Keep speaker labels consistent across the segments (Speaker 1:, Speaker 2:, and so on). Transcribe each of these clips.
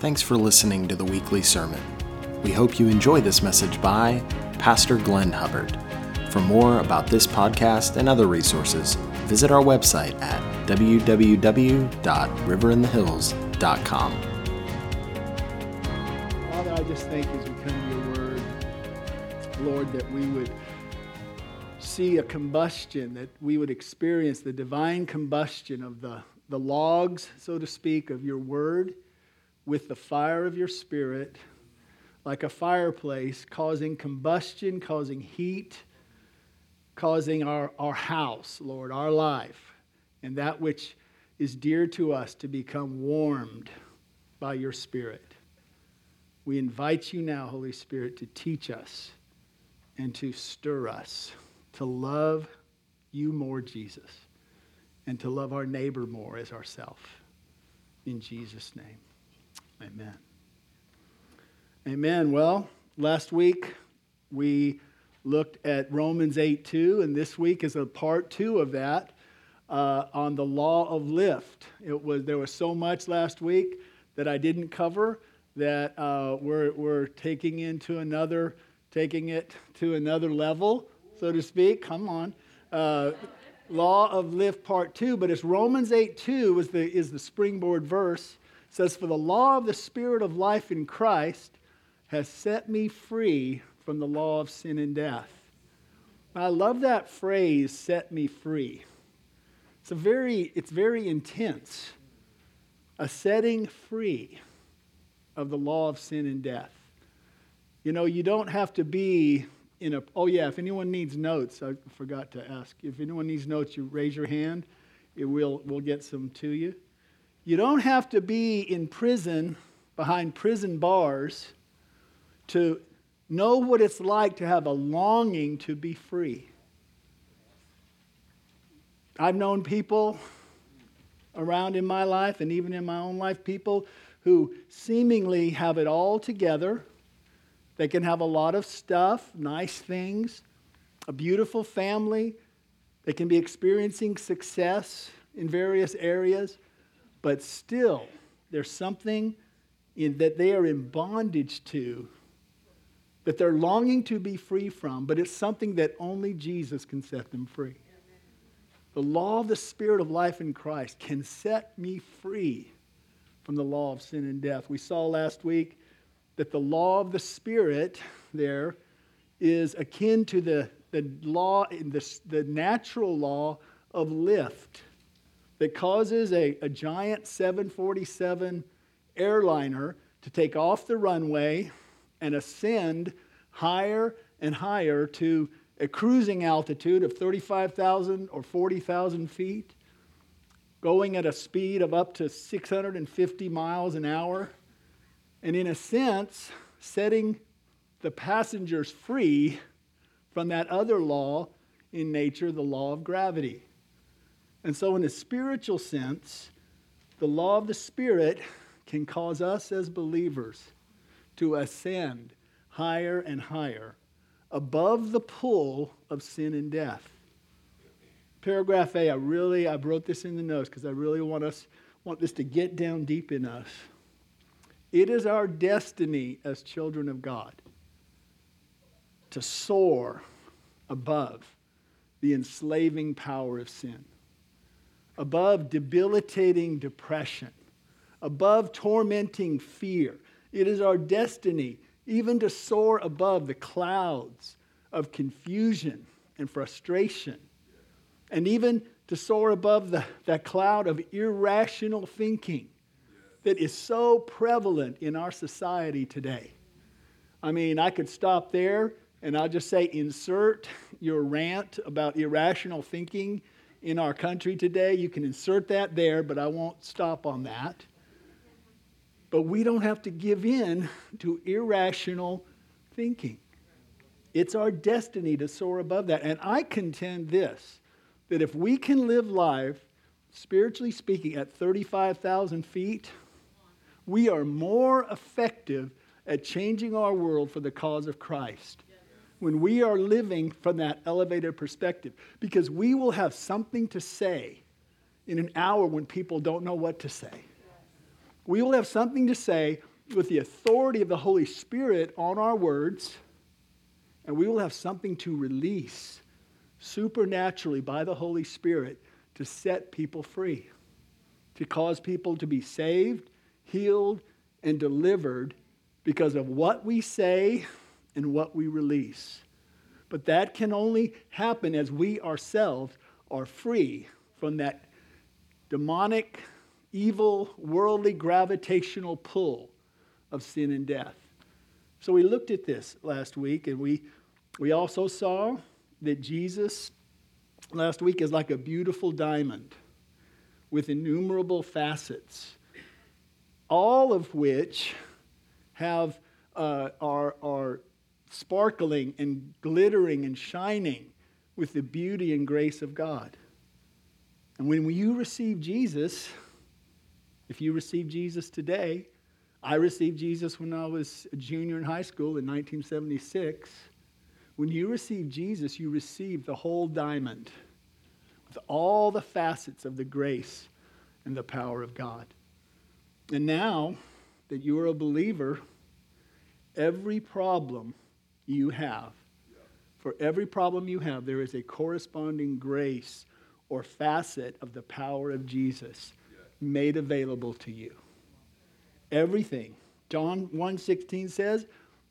Speaker 1: Thanks for listening to the weekly sermon. We hope you enjoy this message by Pastor Glenn Hubbard. For more about this podcast and other resources, visit our website at www.riverinthehills.com.
Speaker 2: Father, I just thank as we come to your word, Lord, that we would see a combustion, that we would experience the divine combustion of the, the logs, so to speak, of your word with the fire of your spirit, like a fireplace, causing combustion, causing heat, causing our, our house, Lord, our life, and that which is dear to us to become warmed by your spirit. We invite you now, Holy Spirit, to teach us and to stir us to love you more, Jesus, and to love our neighbor more as ourself. In Jesus' name. Amen. Amen. Well, last week we looked at Romans 8 2, and this week is a part two of that uh, on the law of lift. It was, there was so much last week that I didn't cover that uh, we're, we're taking into another, taking it to another level, so to speak. Come on. Uh, law of lift part two, but it's Romans 8 2 is the, is the springboard verse says, For the law of the Spirit of life in Christ has set me free from the law of sin and death. I love that phrase, set me free. It's, a very, it's very intense. A setting free of the law of sin and death. You know, you don't have to be in a. Oh, yeah, if anyone needs notes, I forgot to ask. If anyone needs notes, you raise your hand. It will, we'll get some to you. You don't have to be in prison behind prison bars to know what it's like to have a longing to be free. I've known people around in my life and even in my own life, people who seemingly have it all together. They can have a lot of stuff, nice things, a beautiful family. They can be experiencing success in various areas but still, there's something in, that they are in bondage to that they're longing to be free from, but it's something that only Jesus can set them free. The law of the Spirit of life in Christ can set me free from the law of sin and death. We saw last week that the law of the Spirit there is akin to the, the law, the, the natural law of lift that causes a, a giant 747 airliner to take off the runway and ascend higher and higher to a cruising altitude of 35,000 or 40,000 feet, going at a speed of up to 650 miles an hour, and in a sense, setting the passengers free from that other law in nature, the law of gravity. And so, in a spiritual sense, the law of the Spirit can cause us as believers to ascend higher and higher above the pull of sin and death. Paragraph A, I really, I wrote this in the notes because I really want us, want this to get down deep in us. It is our destiny as children of God to soar above the enslaving power of sin above debilitating depression, above tormenting fear. It is our destiny even to soar above the clouds of confusion and frustration, and even to soar above the, that cloud of irrational thinking that is so prevalent in our society today. I mean, I could stop there and I'll just say insert your rant about irrational thinking in our country today. You can insert that there, but I won't stop on that. But we don't have to give in to irrational thinking. It's our destiny to soar above that. And I contend this that if we can live life, spiritually speaking, at 35,000 feet, we are more effective at changing our world for the cause of Christ when we are living from that elevated perspective because we will have something to say in an hour when people don't know what to say. We will have something to say with the authority of the Holy Spirit on our words, and we will have something to release supernaturally by the Holy Spirit to set people free, to cause people to be saved, healed, and delivered because of what we say and what we release. But that can only happen as we ourselves are free from that demonic, evil, worldly, gravitational pull of sin and death. So we looked at this last week, and we, we also saw that Jesus last week is like a beautiful diamond with innumerable facets, all of which have uh, are, are sparkling and glittering and shining with the beauty and grace of God. And when you receive Jesus, if you receive Jesus today, I received Jesus when I was a junior in high school in 1976. When you receive Jesus, you receive the whole diamond with all the facets of the grace and the power of God. And now that you are a believer, every problem you have, for every problem you have, there is a corresponding grace or facet of the power of Jesus made available to you. Everything. John 1:16 says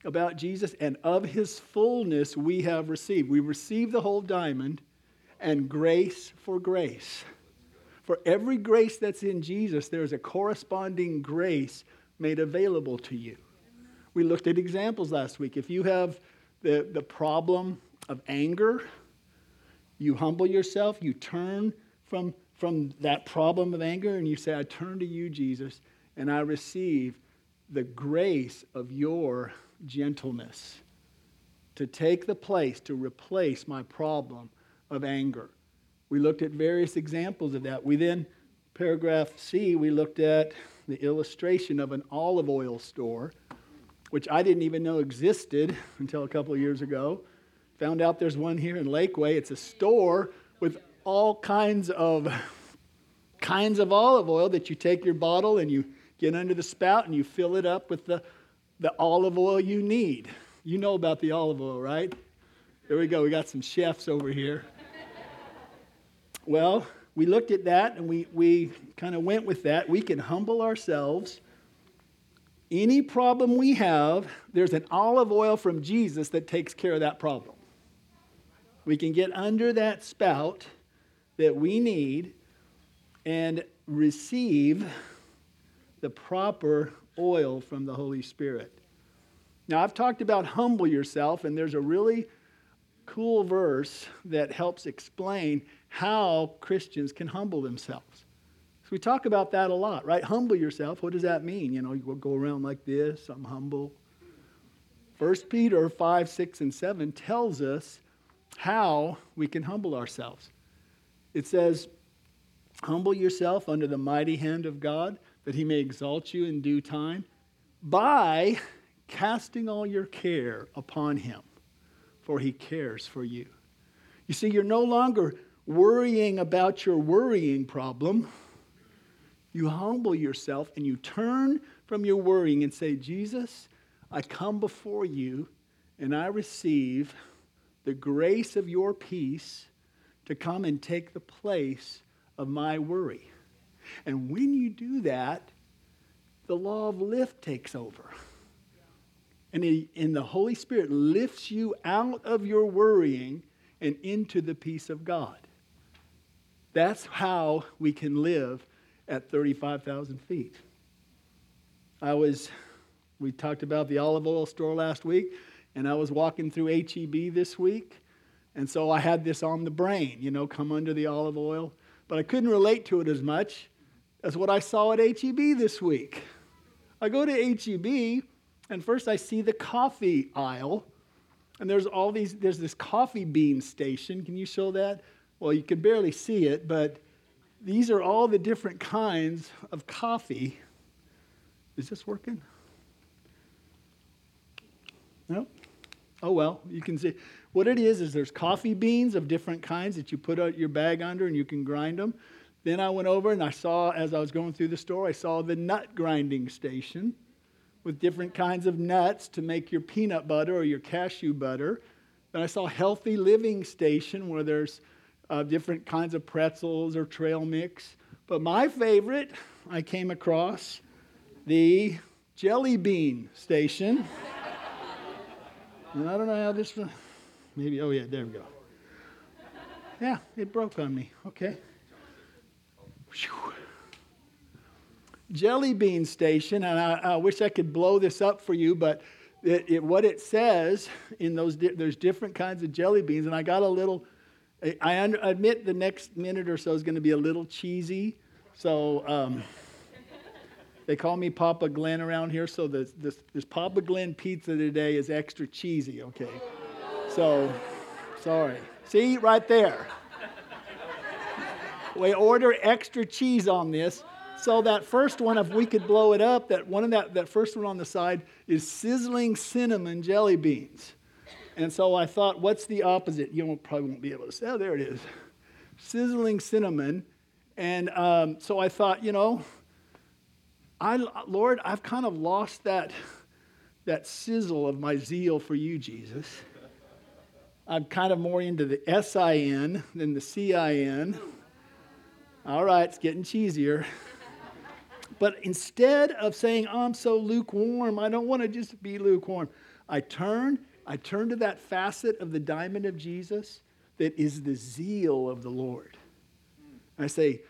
Speaker 2: about Jesus and of his fullness we have received. We receive the whole diamond and grace for grace. For every grace that's in Jesus, there is a corresponding grace made available to you. We looked at examples last week. If you have the, the problem of anger, you humble yourself, you turn from, from that problem of anger, and you say, I turn to you, Jesus, and I receive the grace of your gentleness to take the place, to replace my problem of anger. We looked at various examples of that. We then, paragraph C, we looked at the illustration of an olive oil store which I didn't even know existed until a couple of years ago. Found out there's one here in Lakeway. It's a store with all kinds of kinds of olive oil that you take your bottle and you get under the spout and you fill it up with the, the olive oil you need. You know about the olive oil, right? There we go. We got some chefs over here. well, we looked at that and we, we kind of went with that. We can humble ourselves any problem we have, there's an olive oil from Jesus that takes care of that problem. We can get under that spout that we need and receive the proper oil from the Holy Spirit. Now, I've talked about humble yourself, and there's a really cool verse that helps explain how Christians can humble themselves. So we talk about that a lot, right? Humble yourself. What does that mean? You know, you go around like this, I'm humble. 1 Peter 5, 6, and 7 tells us how we can humble ourselves. It says, Humble yourself under the mighty hand of God, that he may exalt you in due time, by casting all your care upon him, for he cares for you. You see, you're no longer worrying about your worrying problem you humble yourself and you turn from your worrying and say, Jesus, I come before you and I receive the grace of your peace to come and take the place of my worry. And when you do that, the law of lift takes over. And, he, and the Holy Spirit lifts you out of your worrying and into the peace of God. That's how we can live at 35,000 feet. I was, we talked about the olive oil store last week, and I was walking through HEB this week, and so I had this on the brain, you know, come under the olive oil, but I couldn't relate to it as much as what I saw at HEB this week. I go to HEB, and first I see the coffee aisle, and there's all these, there's this coffee bean station. Can you show that? Well, you can barely see it, but these are all the different kinds of coffee. Is this working? No? Oh, well, you can see. What it is, is there's coffee beans of different kinds that you put your bag under and you can grind them. Then I went over and I saw, as I was going through the store, I saw the nut grinding station with different kinds of nuts to make your peanut butter or your cashew butter. Then I saw Healthy Living Station where there's uh, different kinds of pretzels or trail mix. But my favorite, I came across the Jelly Bean Station. and I don't know how this one, maybe, oh yeah, there we go. Yeah, it broke on me. Okay. Whew. Jelly Bean Station, and I, I, wish I could blow this up for you, but it, it, what it says in those, there's different kinds of jelly beans, and I got a little I admit the next minute or so is going to be a little cheesy. So um, they call me Papa Glenn around here. So this, this, this Papa Glenn pizza today is extra cheesy, okay? So, sorry. See, right there. We order extra cheese on this. So that first one, if we could blow it up, that one of that, that first one on the side is sizzling cinnamon jelly beans. And so I thought, what's the opposite? You probably won't be able to say, oh, there it is. Sizzling cinnamon. And um, so I thought, you know, I, Lord, I've kind of lost that, that sizzle of my zeal for you, Jesus. I'm kind of more into the S I N than the C I N. All right, it's getting cheesier. But instead of saying, oh, I'm so lukewarm, I don't want to just be lukewarm, I turned I turn to that facet of the diamond of Jesus that is the zeal of the Lord. I say,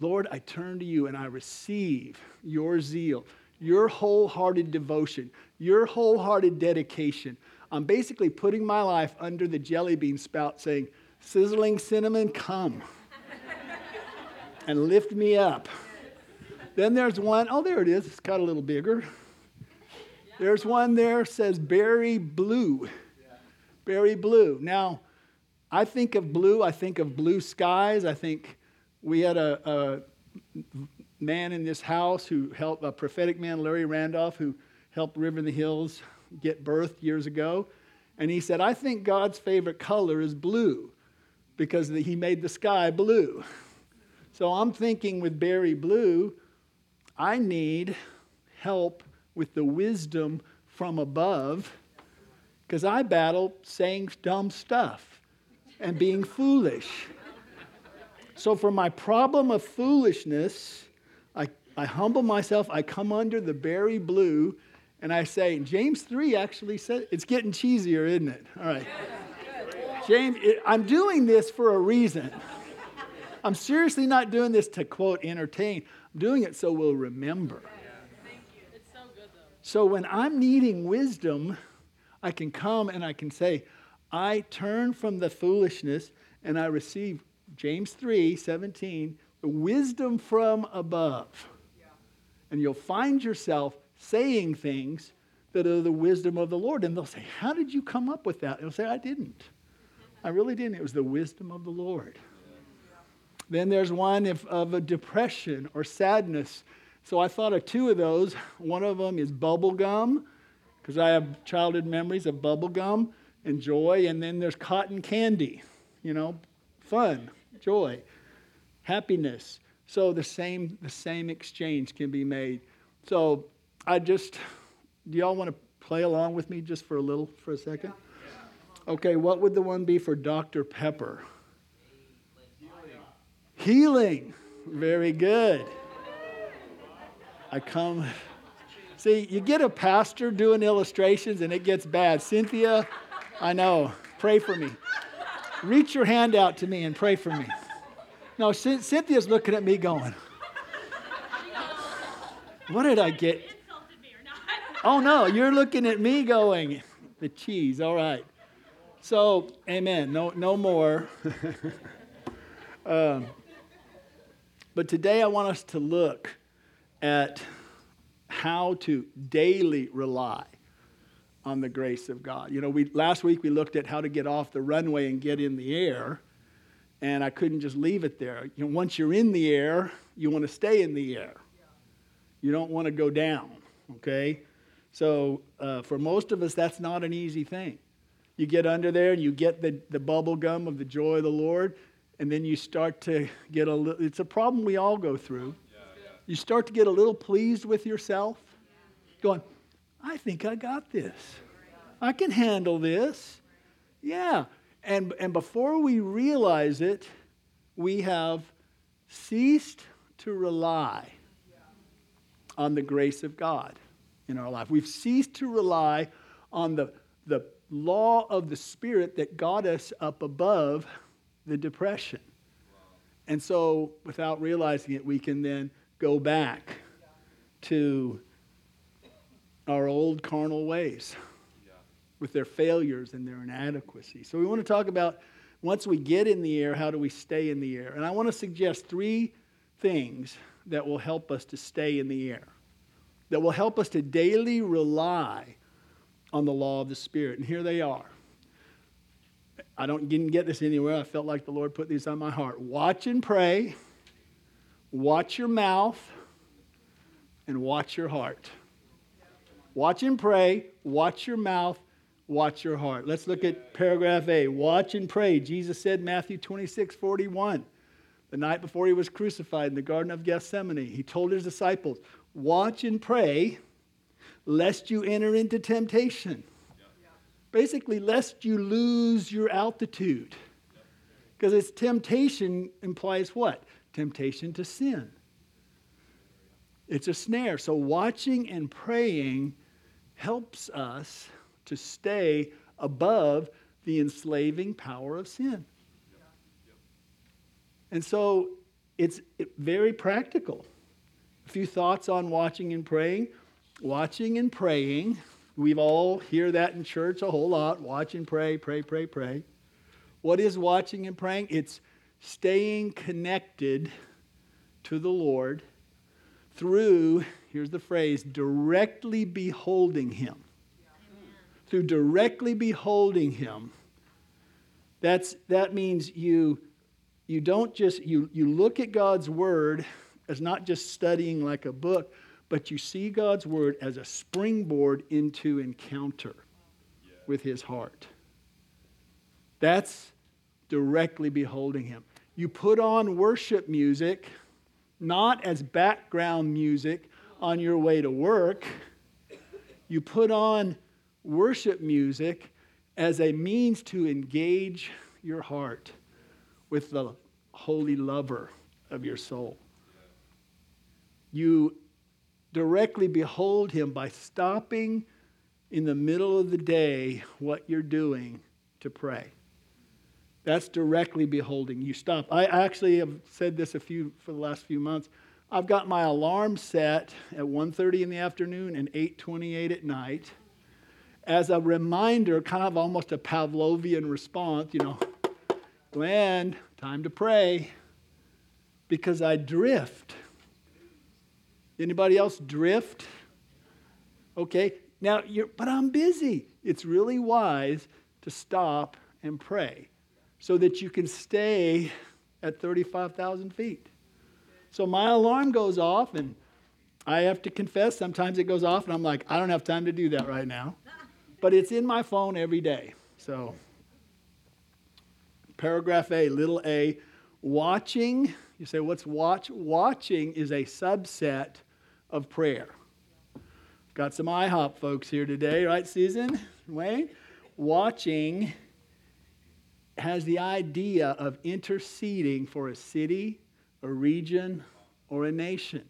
Speaker 2: Lord, I turn to you and I receive your zeal, your wholehearted devotion, your wholehearted dedication. I'm basically putting my life under the jelly bean spout saying, Sizzling cinnamon, come and lift me up. Then there's one, oh, there it is. It's got a little bigger. There's one there says berry blue. Berry blue. Now, I think of blue, I think of blue skies. I think we had a, a man in this house who helped, a prophetic man, Larry Randolph, who helped River in the Hills get birth years ago. And he said, I think God's favorite color is blue because he made the sky blue. So I'm thinking with berry blue, I need help with the wisdom from above because I battle saying dumb stuff and being foolish. So, for my problem of foolishness, I, I humble myself, I come under the berry blue, and I say, James 3 actually said, it's getting cheesier, isn't it? All right. James, it, I'm doing this for a reason. I'm seriously not doing this to quote entertain. I'm doing it so we'll remember. So when I'm needing wisdom, I can come and I can say, I turn from the foolishness and I receive James 3 17, the wisdom from above. Yeah. And you'll find yourself saying things that are the wisdom of the Lord. And they'll say, How did you come up with that? And they'll say, I didn't. I really didn't. It was the wisdom of the Lord. Yeah. Then there's one of, of a depression or sadness so I thought of two of those. One of them is bubble gum, because I have childhood memories of bubble gum and joy. And then there's cotton candy, you know, fun, joy, happiness. So the same, the same exchange can be made. So I just, do y'all want to play along with me just for a little, for a second? Okay, what would the one be for Dr. Pepper? Healing. Very good. I come. See, you get a pastor doing illustrations and it gets bad. Cynthia, I know. Pray for me. Reach your hand out to me and pray for me. No, Cynthia's looking at me going, What did I get? Oh, no, you're looking at me going, The cheese, all right. So, amen. No, no more. um, but today I want us to look at how to daily rely on the grace of God. You know, we, last week we looked at how to get off the runway and get in the air, and I couldn't just leave it there. You know, once you're in the air, you want to stay in the air. You don't want to go down, okay? So uh, for most of us, that's not an easy thing. You get under there and you get the, the bubble gum of the joy of the Lord, and then you start to get a little, it's a problem we all go through you start to get a little pleased with yourself, going, I think I got this. I can handle this. Yeah. And, and before we realize it, we have ceased to rely on the grace of God in our life. We've ceased to rely on the, the law of the Spirit that got us up above the depression. And so, without realizing it, we can then go back to our old carnal ways with their failures and their inadequacy. So, we want to talk about once we get in the air, how do we stay in the air? And I want to suggest three things that will help us to stay in the air, that will help us to daily rely on the law of the Spirit. And here they are. I don't didn't get this anywhere. I felt like the Lord put these on my heart. Watch and pray. Watch your mouth and watch your heart. Watch and pray, watch your mouth, watch your heart. Let's look at paragraph A. Watch and pray. Jesus said, Matthew 26, 41, the night before he was crucified in the Garden of Gethsemane, he told his disciples, Watch and pray, lest you enter into temptation. Basically, lest you lose your altitude. Because it's temptation implies what? Temptation to sin. It's a snare. So, watching and praying helps us to stay above the enslaving power of sin. And so, it's very practical. A few thoughts on watching and praying. Watching and praying, we've all hear that in church a whole lot. Watch and pray, pray, pray, pray. What is watching and praying? It's staying connected to the Lord through, here's the phrase, directly beholding Him. Through directly beholding Him. That's, that means you, you don't just, you, you look at God's Word as not just studying like a book, but you see God's Word as a springboard into encounter with His heart. That's directly beholding Him. You put on worship music not as background music on your way to work. You put on worship music as a means to engage your heart with the holy lover of your soul. You directly behold him by stopping in the middle of the day what you're doing to pray. That's directly beholding. You stop. I actually have said this a few for the last few months. I've got my alarm set at 1:30 in the afternoon and 8:28 at night as a reminder, kind of almost a Pavlovian response, you know, Glenn, time to pray because I drift. Anybody else drift? Okay. Now, you're, but I'm busy. It's really wise to stop and pray so that you can stay at 35,000 feet. So my alarm goes off, and I have to confess, sometimes it goes off, and I'm like, I don't have time to do that right now. But it's in my phone every day. So, paragraph A, little a, watching. You say, what's watch? Watching is a subset of prayer. Got some IHOP folks here today, right, Susan? Wayne? Watching has the idea of interceding for a city, a region, or a nation.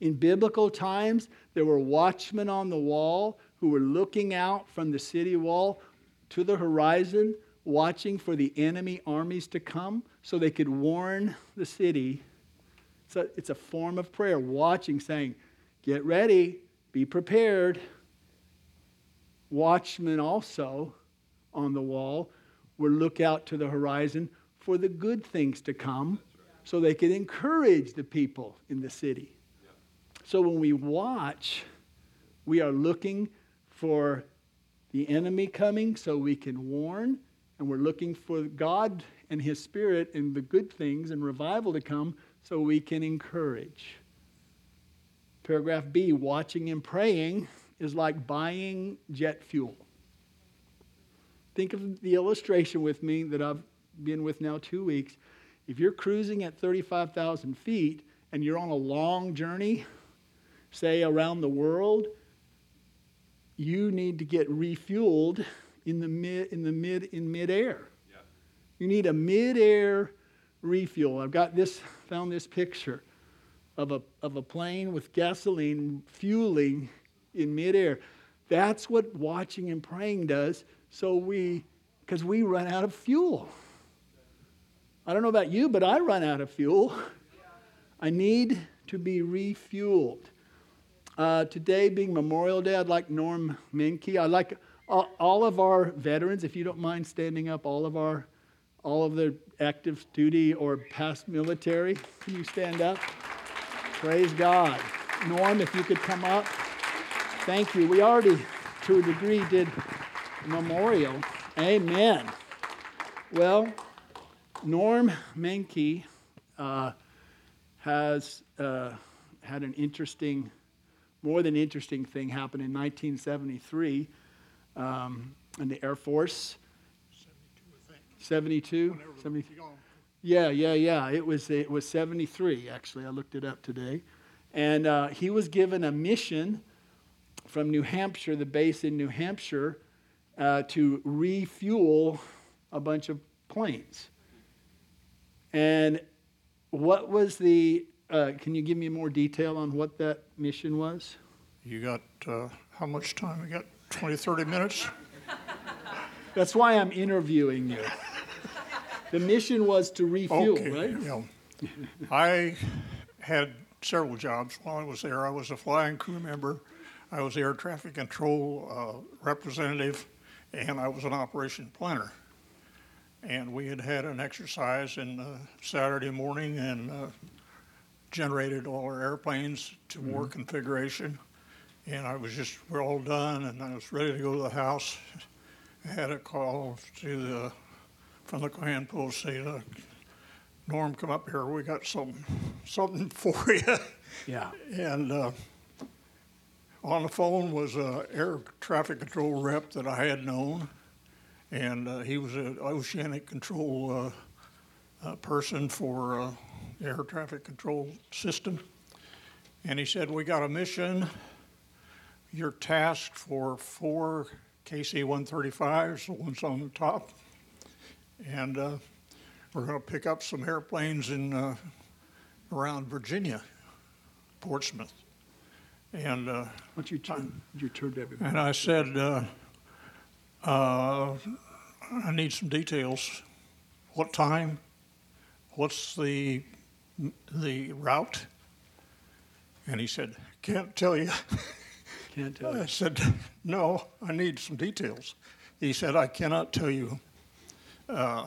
Speaker 2: In biblical times, there were watchmen on the wall who were looking out from the city wall to the horizon, watching for the enemy armies to come so they could warn the city. So it's a form of prayer, watching, saying, Get ready, be prepared. Watchmen also on the wall would look out to the horizon for the good things to come so they could encourage the people in the city. So when we watch, we are looking for the enemy coming so we can warn, and we're looking for God and His Spirit and the good things and revival to come so we can encourage. Paragraph B watching and praying is like buying jet fuel. Think of the illustration with me that I've been with now two weeks. If you're cruising at 35,000 feet and you're on a long journey, say around the world, you need to get refueled in the mid in the mid in midair. Yeah. You need a midair refuel. I've got this found this picture of a of a plane with gasoline fueling in midair. That's what watching and praying does. So we because we run out of fuel. I don't know about you, but I run out of fuel. I need to be refueled. Uh, today being Memorial Day, I'd like Norm Menke. I'd like all of our veterans, if you don't mind standing up, all of our, all of the active duty or past military, can you stand up? Praise God. Norm, if you could come up. Thank you. We already, to a degree, did memorial. Amen. Well, Norm Menke uh, has uh, had an interesting, more than interesting thing happen in 1973 um, in the Air Force. 72, 72? Yeah, yeah, yeah. It was, it was 73, actually. I looked it up today. And uh, he was given a mission from New Hampshire, the base in New Hampshire, uh, to refuel a bunch of planes. And what was the, uh, can you give me more detail on what that mission was?
Speaker 3: You got, uh, how much time? We got 20, 30 minutes?
Speaker 2: That's why I'm interviewing you. The mission was to refuel, okay, right? Yeah.
Speaker 3: I had several jobs while I was there. I was a flying crew member, I was air traffic control uh, representative, and I was an operation planner. And we had had an exercise in uh, Saturday morning and uh, generated all our airplanes to mm-hmm. war configuration and I was just, we're all done, and I was ready to go to the house. I had a call to the, from the command post saying, uh, Norm, come up here. We got something, something for you.
Speaker 2: Yeah.
Speaker 3: And uh, on the phone was a air traffic control rep that I had known, and uh, he was an oceanic control uh, uh, person for uh, air traffic control system. And he said, "We got a mission you're tasked for four KC 135s, the ones on the top. And uh, we're going to pick up some airplanes in uh, around Virginia, Portsmouth. And uh,
Speaker 2: what you turn, you.
Speaker 3: And I said, uh, uh, I need some details. What time? What's the the route? And he said, can't tell you.
Speaker 2: Can't tell
Speaker 3: I said, No, I need some details. He said, I cannot tell you. Uh,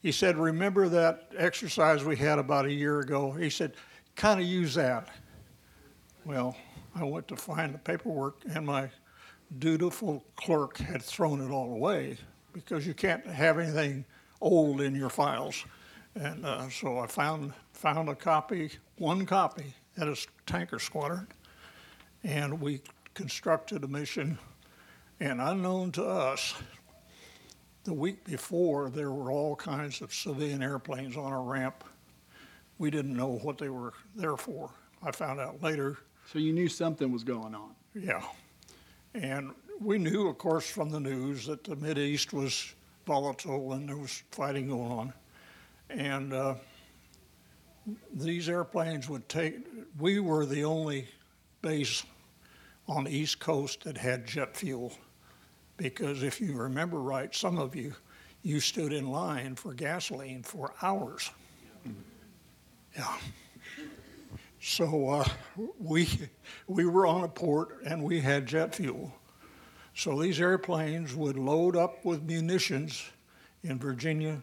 Speaker 3: he said, Remember that exercise we had about a year ago? He said, Kind of use that. Well, I went to find the paperwork, and my dutiful clerk had thrown it all away because you can't have anything old in your files. And uh, so I found found a copy, one copy, at a tanker squadron, and we constructed a mission, and unknown to us, the week before, there were all kinds of civilian airplanes on our ramp. We didn't know what they were there for. I found out later.
Speaker 2: So you knew something was going on?
Speaker 3: Yeah. And we knew, of course, from the news that the East was volatile and there was fighting going on. And uh, these airplanes would take, we were the only base on the East Coast that had jet fuel. Because if you remember right, some of you, you stood in line for gasoline for hours. Yeah. So uh, we, we were on a port and we had jet fuel. So these airplanes would load up with munitions in Virginia,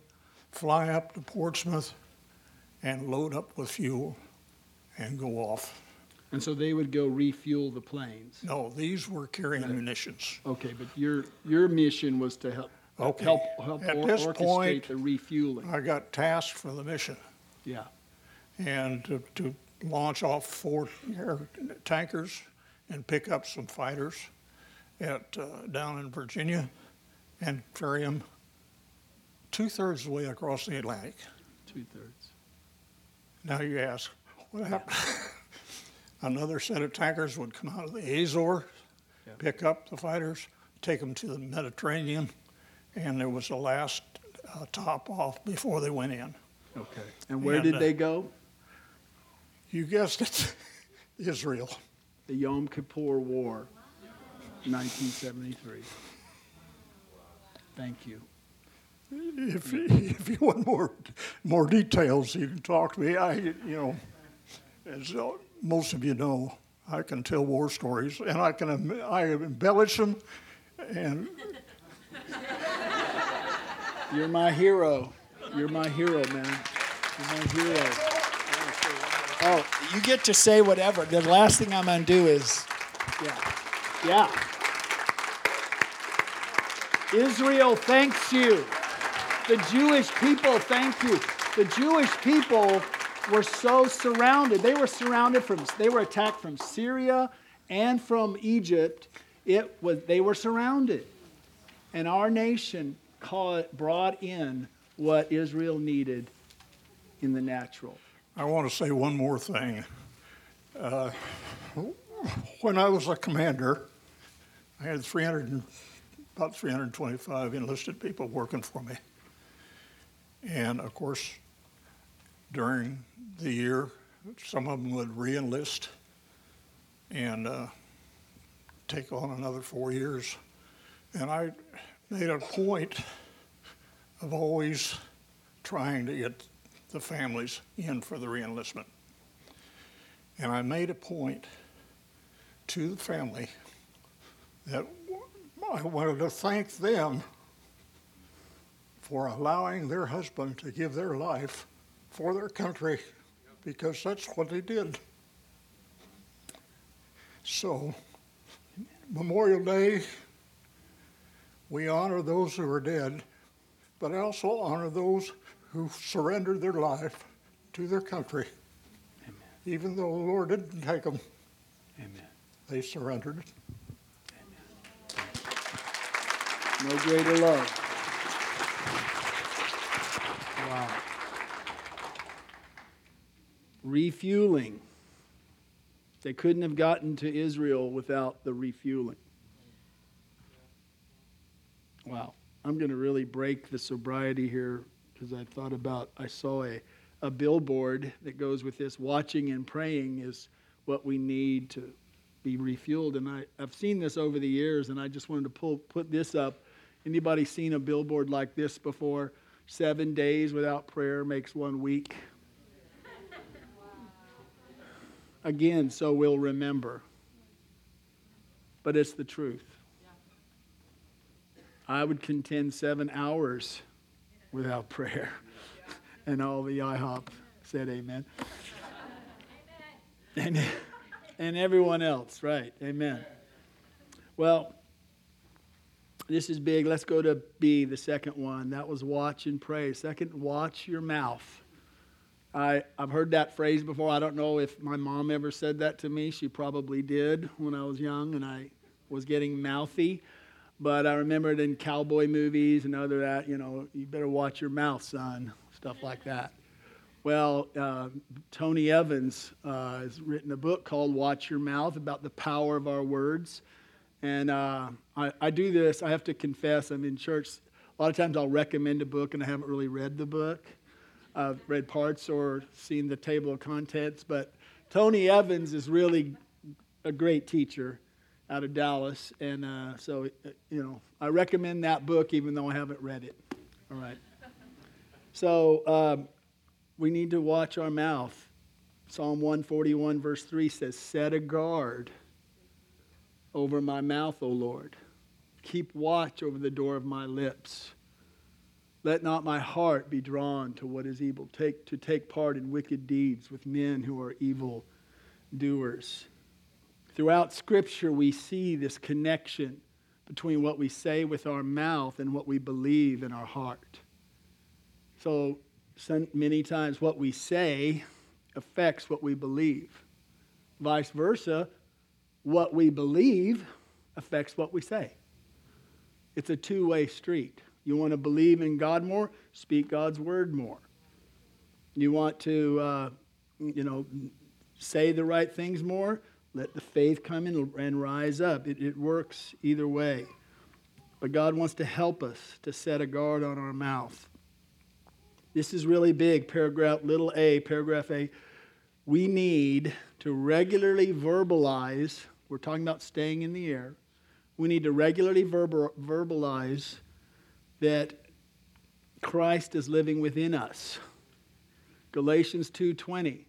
Speaker 3: fly up to Portsmouth, and load up with fuel and go off.
Speaker 2: And so they would go refuel the planes.
Speaker 3: No, these were carrying munitions.
Speaker 2: Okay, but your your mission was to help
Speaker 3: Okay.
Speaker 2: help help
Speaker 3: At
Speaker 2: or-
Speaker 3: this
Speaker 2: orchestrate
Speaker 3: point,
Speaker 2: the refueling.
Speaker 3: I got tasked for the mission
Speaker 2: yeah.
Speaker 3: and to, to launch off four air tankers and pick up some fighters at uh, down in Virginia and ferry them two thirds of the way across the Atlantic.
Speaker 2: Two thirds.
Speaker 3: Now you ask, what happened? Another set of tankers would come out of the Azores pick up the fighters, take them to the Mediterranean, and there was the last uh, top off before they went in.
Speaker 2: Okay. And where
Speaker 3: And,
Speaker 2: did
Speaker 3: uh,
Speaker 2: they go?
Speaker 3: You guessed it, Israel.
Speaker 2: The Yom Kippur War, 1973. Thank you.
Speaker 3: If, if you want more, more details, you can talk to me. I, you know, as most of you know, I can tell war stories, and I can I embellish them, and
Speaker 2: You're my hero. You're my hero, man. You're my hero. Oh, you get to say whatever. The last thing I'm going to do is, yeah. Yeah. Israel thanks you. The Jewish people thank you. The Jewish people were so surrounded. They were surrounded from, they were attacked from Syria and from Egypt. It was, they were surrounded. And our nation brought in what Israel needed in the natural.
Speaker 3: I want to say one more thing. Uh, when I was a commander, I had 300, about 325 enlisted people working for me. And of course, during the year, some of them would re-enlist and uh, take on another four years. And I made a point of always trying to get the families in for the reenlistment. And I made a point to the family that I wanted to thank them for allowing their husband to give their life for their country because that's what they did. So, Memorial Day, we honor those who are dead, but I also honor those who surrendered their life to their country. Even though the Lord didn't take them,
Speaker 2: Amen.
Speaker 3: they surrendered.
Speaker 2: No greater love. Wow. Refueling. They couldn't have gotten to Israel without the refueling. Wow. I'm going to really break the sobriety here because I thought about, I saw a, a billboard that goes with this watching and praying is what we need to be refueled. And I, I've seen this over the years, and I just wanted to pull, put this up. Anybody seen a billboard like this before? Seven days without prayer makes one week. Again, so we'll remember. But it's the truth. I would contend seven hours without prayer. And all the IHOP said amen. And, and everyone else, right? Amen. Well, this is big. Let's go to B, the second one. That was watch and pray. Second, watch your mouth. I, I've heard that phrase before. I don't know if my mom ever said that to me. She probably did when I was young and I was getting mouthy. But I remember it in cowboy movies and other that, you know, you better watch your mouth, son, stuff like that. Well, uh, Tony Evans uh, has written a book called Watch Your Mouth about the power of our words. And uh, I, I do this, I have to confess, I'm in church. A lot of times I'll recommend a book and I haven't really read the book. I've read parts or seen the table of contents, but Tony Evans is really a great teacher out of Dallas. And uh, so, uh, you know, I recommend that book even though I haven't read it. All right. So um, we need to watch our mouth. Psalm 141, verse 3 says, Set a guard over my mouth, O Lord. Keep watch over the door of my lips. Let not my heart be drawn to what is evil, take, to take part in wicked deeds with men who are evil doers. Throughout Scripture, we see this connection between what we say with our mouth and what we believe in our heart. So, many times, what we say affects what we believe. Vice versa, what we believe affects what we say. It's a two way street. You want to believe in God more? Speak God's word more. You want to, uh, you know, say the right things more? Let the faith come in and rise up. It, it works either way. But God wants to help us to set a guard on our mouth. This is really big, paragraph little a, paragraph A. We need to regularly verbalize, we're talking about staying in the air. We need to regularly verbal, verbalize that Christ is living within us. Galatians 2:20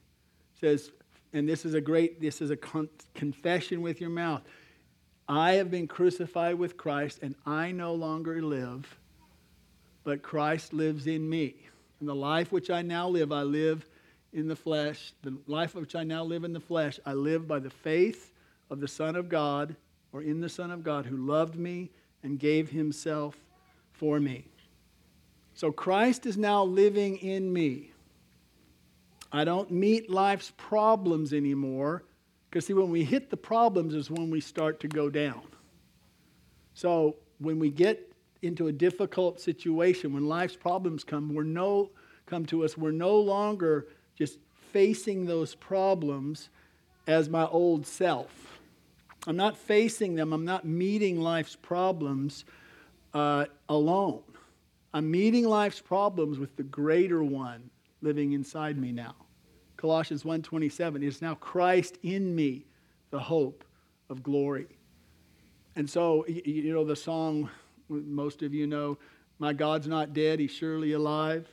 Speaker 2: says, and this is a great this is a con- confession with your mouth. I have been crucified with Christ and I no longer live, but Christ lives in me. And the life which I now live, I live in the flesh. The life which I now live in the flesh, I live by the faith of the Son of God, or in the Son of God, who loved me and gave himself for me. So Christ is now living in me. I don't meet life's problems anymore. Because, see, when we hit the problems is when we start to go down. So, when we get into a difficult situation, when life's problems come, we're no, come to us, we're no longer just facing those problems as my old self. I'm not facing them, I'm not meeting life's problems uh, alone. I'm meeting life's problems with the greater one living inside me now. Colossians 1:27 is now Christ in me, the hope of glory. And so you know the song most of you know, my God's not dead, he's surely alive.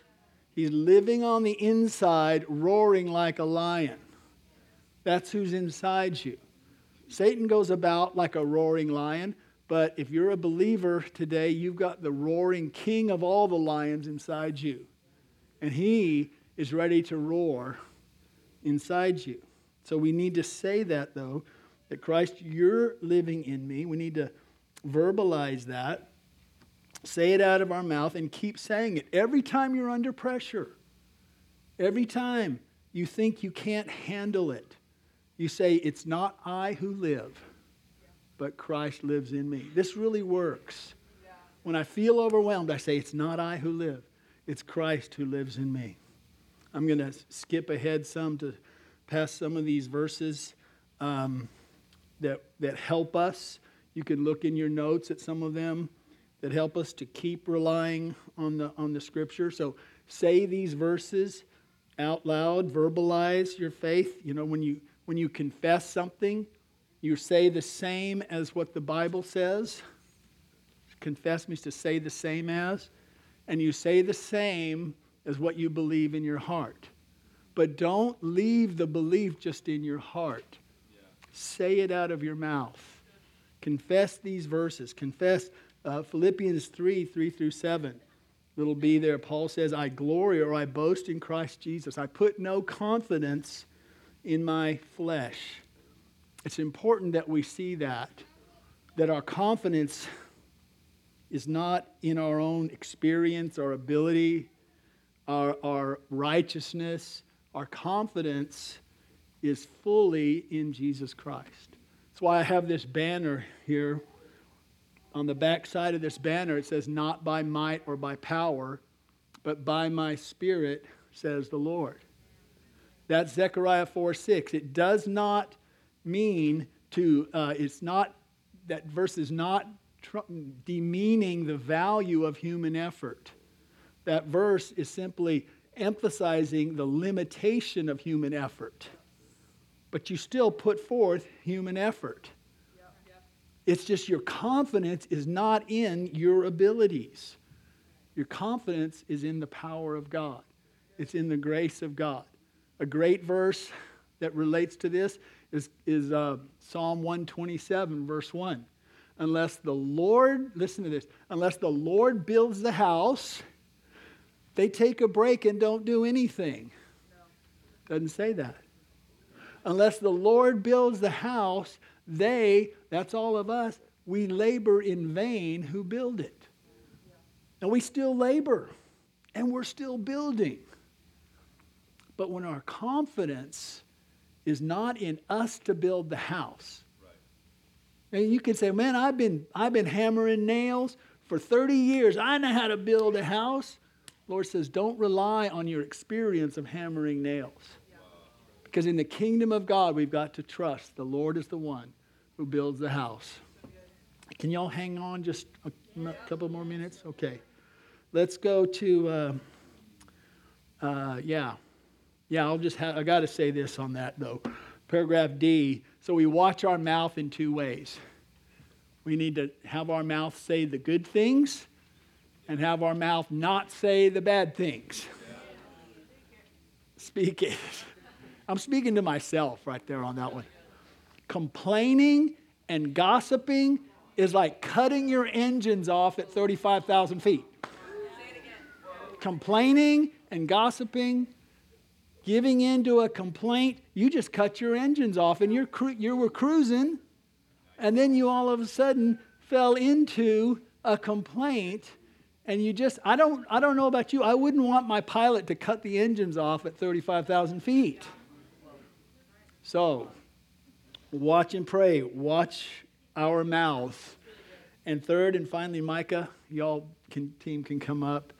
Speaker 2: He's living on the inside, roaring like a lion. That's who's inside you. Satan goes about like a roaring lion, but if you're a believer today, you've got the roaring king of all the lions inside you. And he is ready to roar inside you. So we need to say that, though, that Christ, you're living in me. We need to verbalize that, say it out of our mouth, and keep saying it. Every time you're under pressure, every time you think you can't handle it, you say, It's not I who live, but Christ lives in me. This really works. When I feel overwhelmed, I say, It's not I who live, it's Christ who lives in me. I'm going to skip ahead some to pass some of these verses um, that, that help us. You can look in your notes at some of them that help us to keep relying on the, on the scripture. So say these verses out loud, verbalize your faith. You know, when you, when you confess something, you say the same as what the Bible says. Confess means to say the same as. And you say the same as what you believe in your heart. But don't leave the belief just in your heart. Yeah. Say it out of your mouth. Confess these verses. Confess uh, Philippians 3 3 through 7. Little b there, Paul says, I glory or I boast in Christ Jesus. I put no confidence in my flesh. It's important that we see that, that our confidence is not in our own experience or ability our, our righteousness, our confidence is fully in Jesus Christ. That's why I have this banner here. On the back side of this banner, it says, Not by might or by power, but by my spirit, says the Lord. That's Zechariah 4 6. It does not mean to, uh, it's not, that verse is not tr- demeaning the value of human effort that verse is simply emphasizing the limitation of human effort. But you still put forth human effort. It's just your confidence is not in your abilities. Your confidence is in the power of God, it's in the grace of God. A great verse that relates to this is, is uh, Psalm 127, verse 1. Unless the Lord, listen to this, unless the Lord builds the house, they take a break and don't do anything. Doesn't say that. Unless the Lord builds the house, they, that's all of us, we labor in vain who build it. And we still labor and we're still building. But when our confidence is not in us to build the house, right. and you can say, Man, I've been, I've been hammering nails for 30 years. I know how to build a house. Lord says, don't rely on your experience of hammering nails. Because in the kingdom of God, we've got to trust the Lord is the one who builds the house. Can y'all hang on just a couple more minutes? Okay. Let's go to, uh, uh, yeah. Yeah, I'll just have, I got to say this on that though. Paragraph D. So we watch our mouth in two ways. We need to have our mouth say the good things and have our mouth not say the bad things. Speak it. I'm speaking to myself right there on that one. Complaining and gossiping is like cutting your engines off at 35,000 feet. Complaining and gossiping, giving in to a complaint, you just cut your engines off and you're cru- you were cruising, and then you all of a sudden fell into a complaint and you just I don't I don't know about you I wouldn't want my pilot to cut the engines off at 35,000 feet. So, watch and pray. Watch our mouth. And third and finally, Micah, y'all can, team can come up.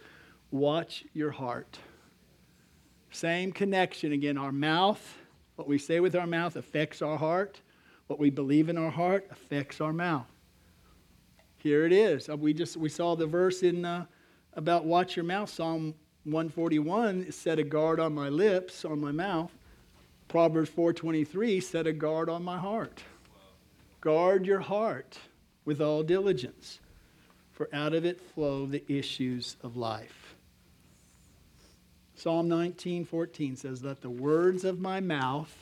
Speaker 2: Watch your heart. Same connection again. Our mouth, what we say with our mouth affects our heart. What we believe in our heart affects our mouth. Here it is. Uh, we just we saw the verse in uh, about watch your mouth. Psalm 141 set a guard on my lips, on my mouth. Proverbs 4:23 set a guard on my heart. Guard your heart with all diligence, for out of it flow the issues of life. Psalm 19:14 says, "Let the words of my mouth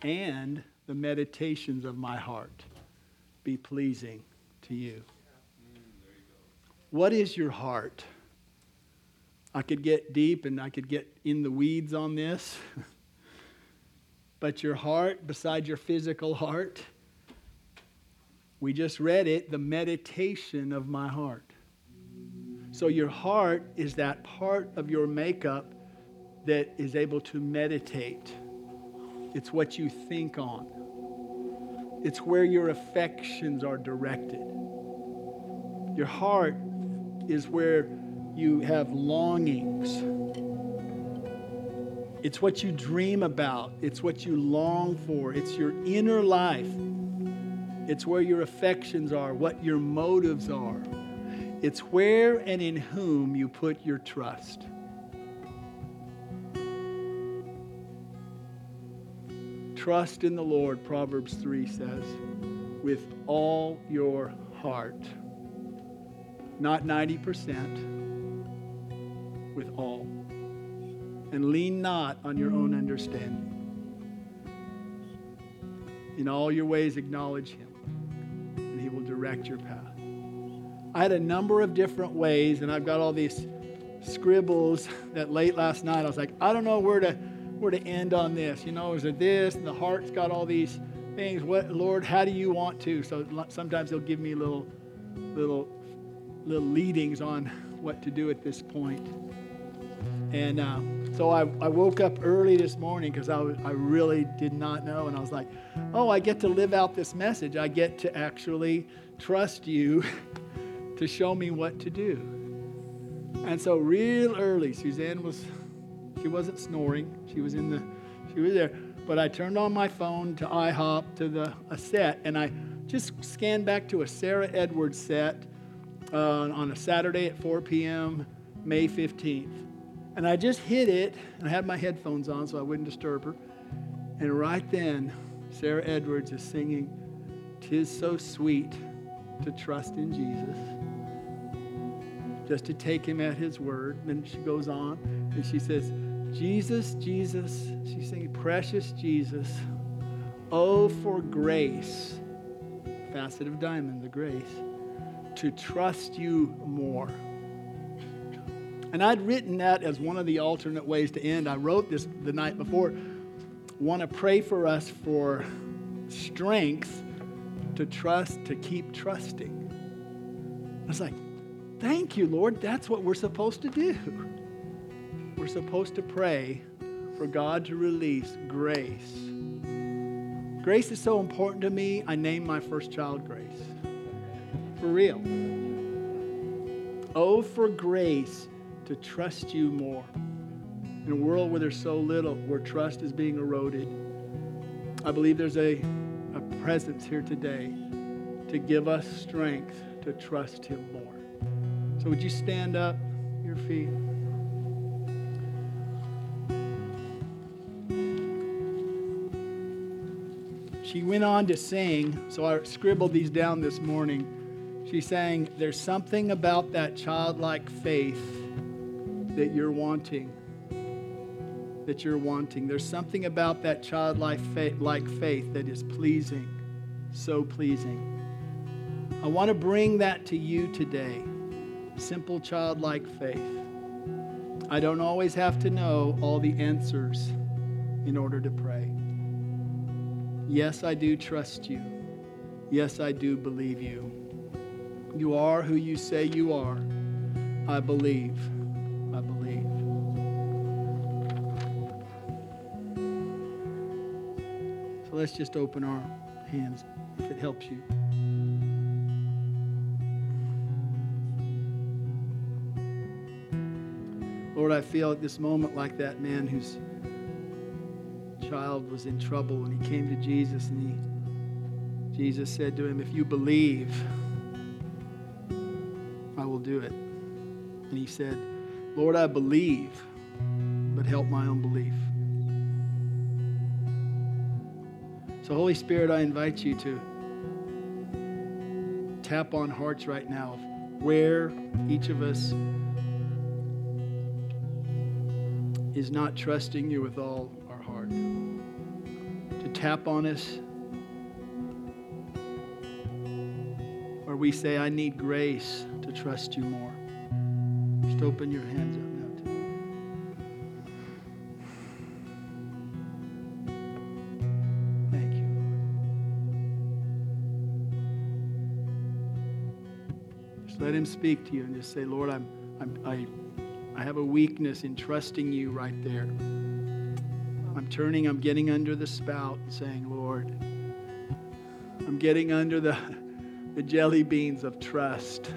Speaker 2: and the meditations of my heart be pleasing to you." What is your heart? I could get deep and I could get in the weeds on this. But your heart, beside your physical heart, we just read it, the meditation of my heart. So your heart is that part of your makeup that is able to meditate. It's what you think on. It's where your affections are directed. Your heart is where you have longings it's what you dream about, it's what you long for, it's your inner life. It's where your affections are, what your motives are. It's where and in whom you put your trust. Trust in the Lord, Proverbs 3 says, with all your heart. Not 90%, with all and lean not on your own understanding. In all your ways, acknowledge Him, and He will direct your path. I had a number of different ways, and I've got all these scribbles that late last night I was like, I don't know where to where to end on this. You know, is it this? And the heart's got all these things. What Lord, how do you want to? So sometimes He'll give me little little little leadings on what to do at this point. And uh, so I, I woke up early this morning because I, I really did not know. And I was like, oh, I get to live out this message. I get to actually trust you to show me what to do. And so, real early, Suzanne was, she wasn't snoring. She was in the, she was there. But I turned on my phone to IHOP to the a set, and I just scanned back to a Sarah Edwards set uh, on a Saturday at 4 p.m., May 15th. And I just hit it, and I had my headphones on so I wouldn't disturb her. And right then, Sarah Edwards is singing, Tis so sweet to trust in Jesus. Just to take him at his word. Then she goes on and she says, Jesus, Jesus, she's singing, Precious Jesus, oh, for grace, facet of diamond, the grace, to trust you more. And I'd written that as one of the alternate ways to end. I wrote this the night before. Want to pray for us for strength to trust, to keep trusting. I was like, thank you, Lord. That's what we're supposed to do. We're supposed to pray for God to release grace. Grace is so important to me, I named my first child Grace. For real. Oh, for grace to trust you more. In a world where there's so little, where trust is being eroded, I believe there's a, a presence here today to give us strength to trust Him more. So, would you stand up your feet? She went on to sing, so I scribbled these down this morning. She sang, There's something about that childlike faith that you're wanting. That you're wanting. There's something about that childlike faith, faith that is pleasing, so pleasing. I want to bring that to you today. Simple childlike faith. I don't always have to know all the answers in order to pray. Yes, I do trust you. Yes, I do believe you. You are who you say you are. I believe. I believe. So let's just open our hands if it helps you. Lord, I feel at this moment like that man whose child was in trouble and he came to Jesus and he Jesus said to him, If you believe, I will do it. And he said, Lord, I believe, but help my unbelief. So, Holy Spirit, I invite you to tap on hearts right now where each of us is not trusting you with all To tap on us where we say, I need grace to trust you more. Just open your hands up now. Thank you. Lord. Just let him speak to you and just say, Lord, I'm, I'm I I have a weakness in trusting you right there. I'm turning, I'm getting under the spout and saying, Lord, I'm getting under the, the jelly beans of trust.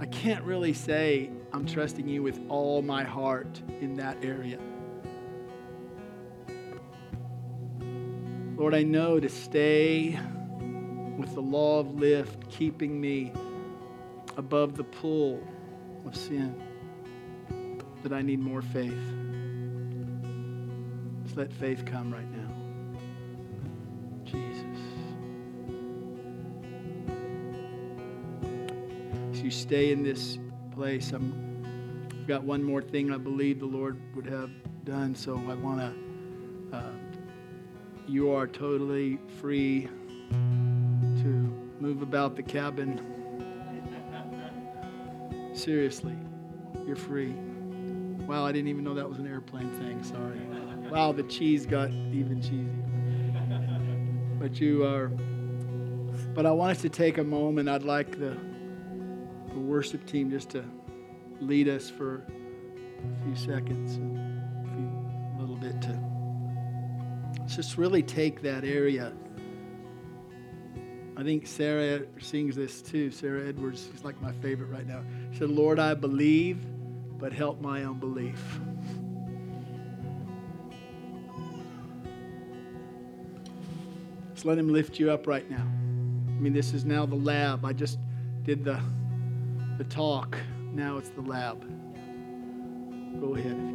Speaker 2: I can't really say I'm trusting you with all my heart in that area. Lord, I know to stay with the law of lift keeping me above the pull of sin, that I need more faith. Just let faith come right now. Jesus. As you stay in this place, I'm, I've got one more thing I believe the Lord would have done, so I want to. Uh, you are totally free to move about the cabin. Seriously, you're free. Wow, I didn't even know that was an airplane thing. Sorry. Wow, the cheese got even cheesy. But you are. But I want us to take a moment. I'd like the, the worship team just to lead us for a few seconds, a, few, a little bit to just really take that area I think Sarah sings this too. Sarah Edwards is like my favorite right now. She said, Lord, I believe, but help my unbelief. Just let him lift you up right now. I mean, this is now the lab. I just did the, the talk. Now it's the lab. Go ahead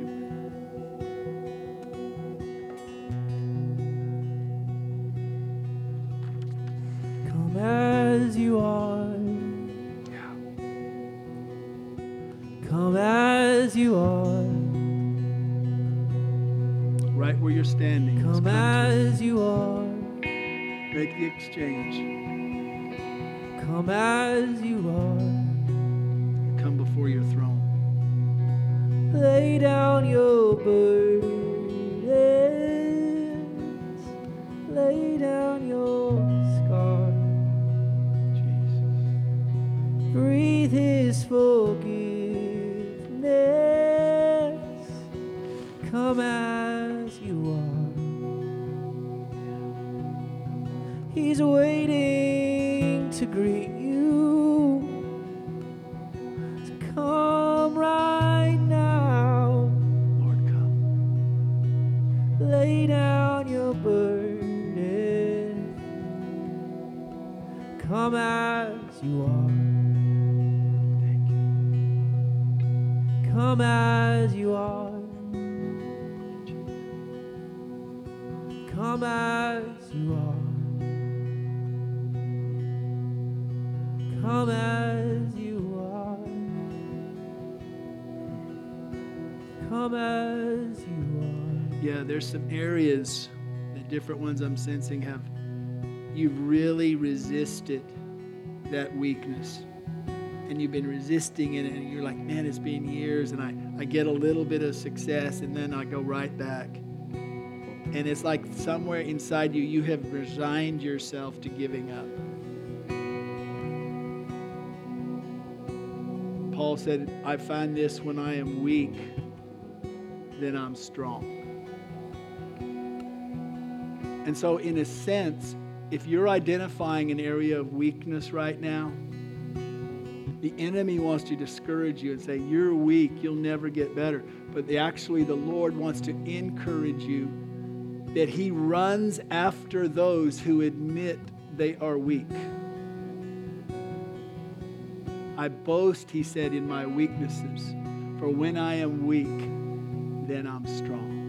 Speaker 4: Come as you are. Come as you are. Come as you are.
Speaker 2: Yeah, there's some areas, the different ones I'm sensing have, you've really resisted that weakness. And you've been resisting it, and you're like, man, it's been years, and I, I get a little bit of success, and then I go right back. And it's like somewhere inside you, you have resigned yourself to giving up. Paul said, I find this when I am weak, then I'm strong. And so, in a sense, if you're identifying an area of weakness right now, the enemy wants to discourage you and say, You're weak, you'll never get better. But the, actually, the Lord wants to encourage you that He runs after those who admit they are weak. I boast, he said, in my weaknesses, for when I am weak, then I'm strong.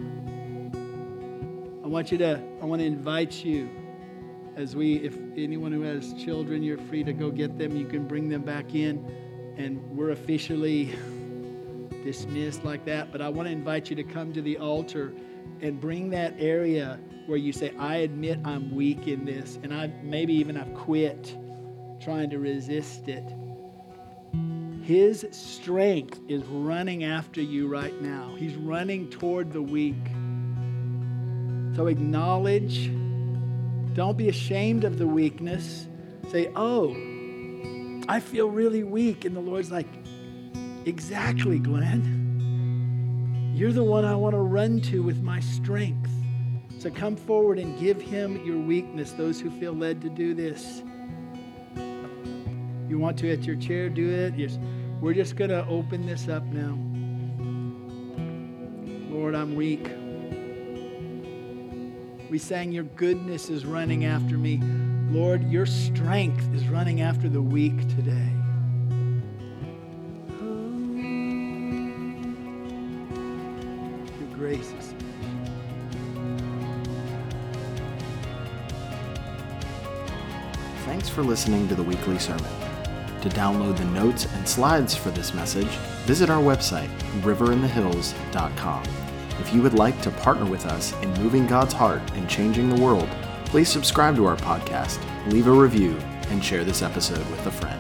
Speaker 2: I want you to, I want to invite you as we, if anyone who has children, you're free to go get them. You can bring them back in, and we're officially dismissed like that. But I want to invite you to come to the altar and bring that area where you say, I admit I'm weak in this, and I maybe even I've quit trying to resist it. His strength is running after you right now. He's running toward the weak. So acknowledge, don't be ashamed of the weakness. Say, Oh, I feel really weak. And the Lord's like, Exactly, Glenn. You're the one I want to run to with my strength. So come forward and give him your weakness, those who feel led to do this. You want to at your chair, do it. We're just going to open this up now. Lord, I'm weak. We sang, Your goodness is running after me. Lord, your strength is running after the weak today.
Speaker 1: Thanks for listening to the weekly sermon. To download the notes and slides for this message, visit our website, riverinthehills.com. If you would like to partner with us in moving God's heart and changing the world, please subscribe to our podcast, leave a review, and share this episode with a friend.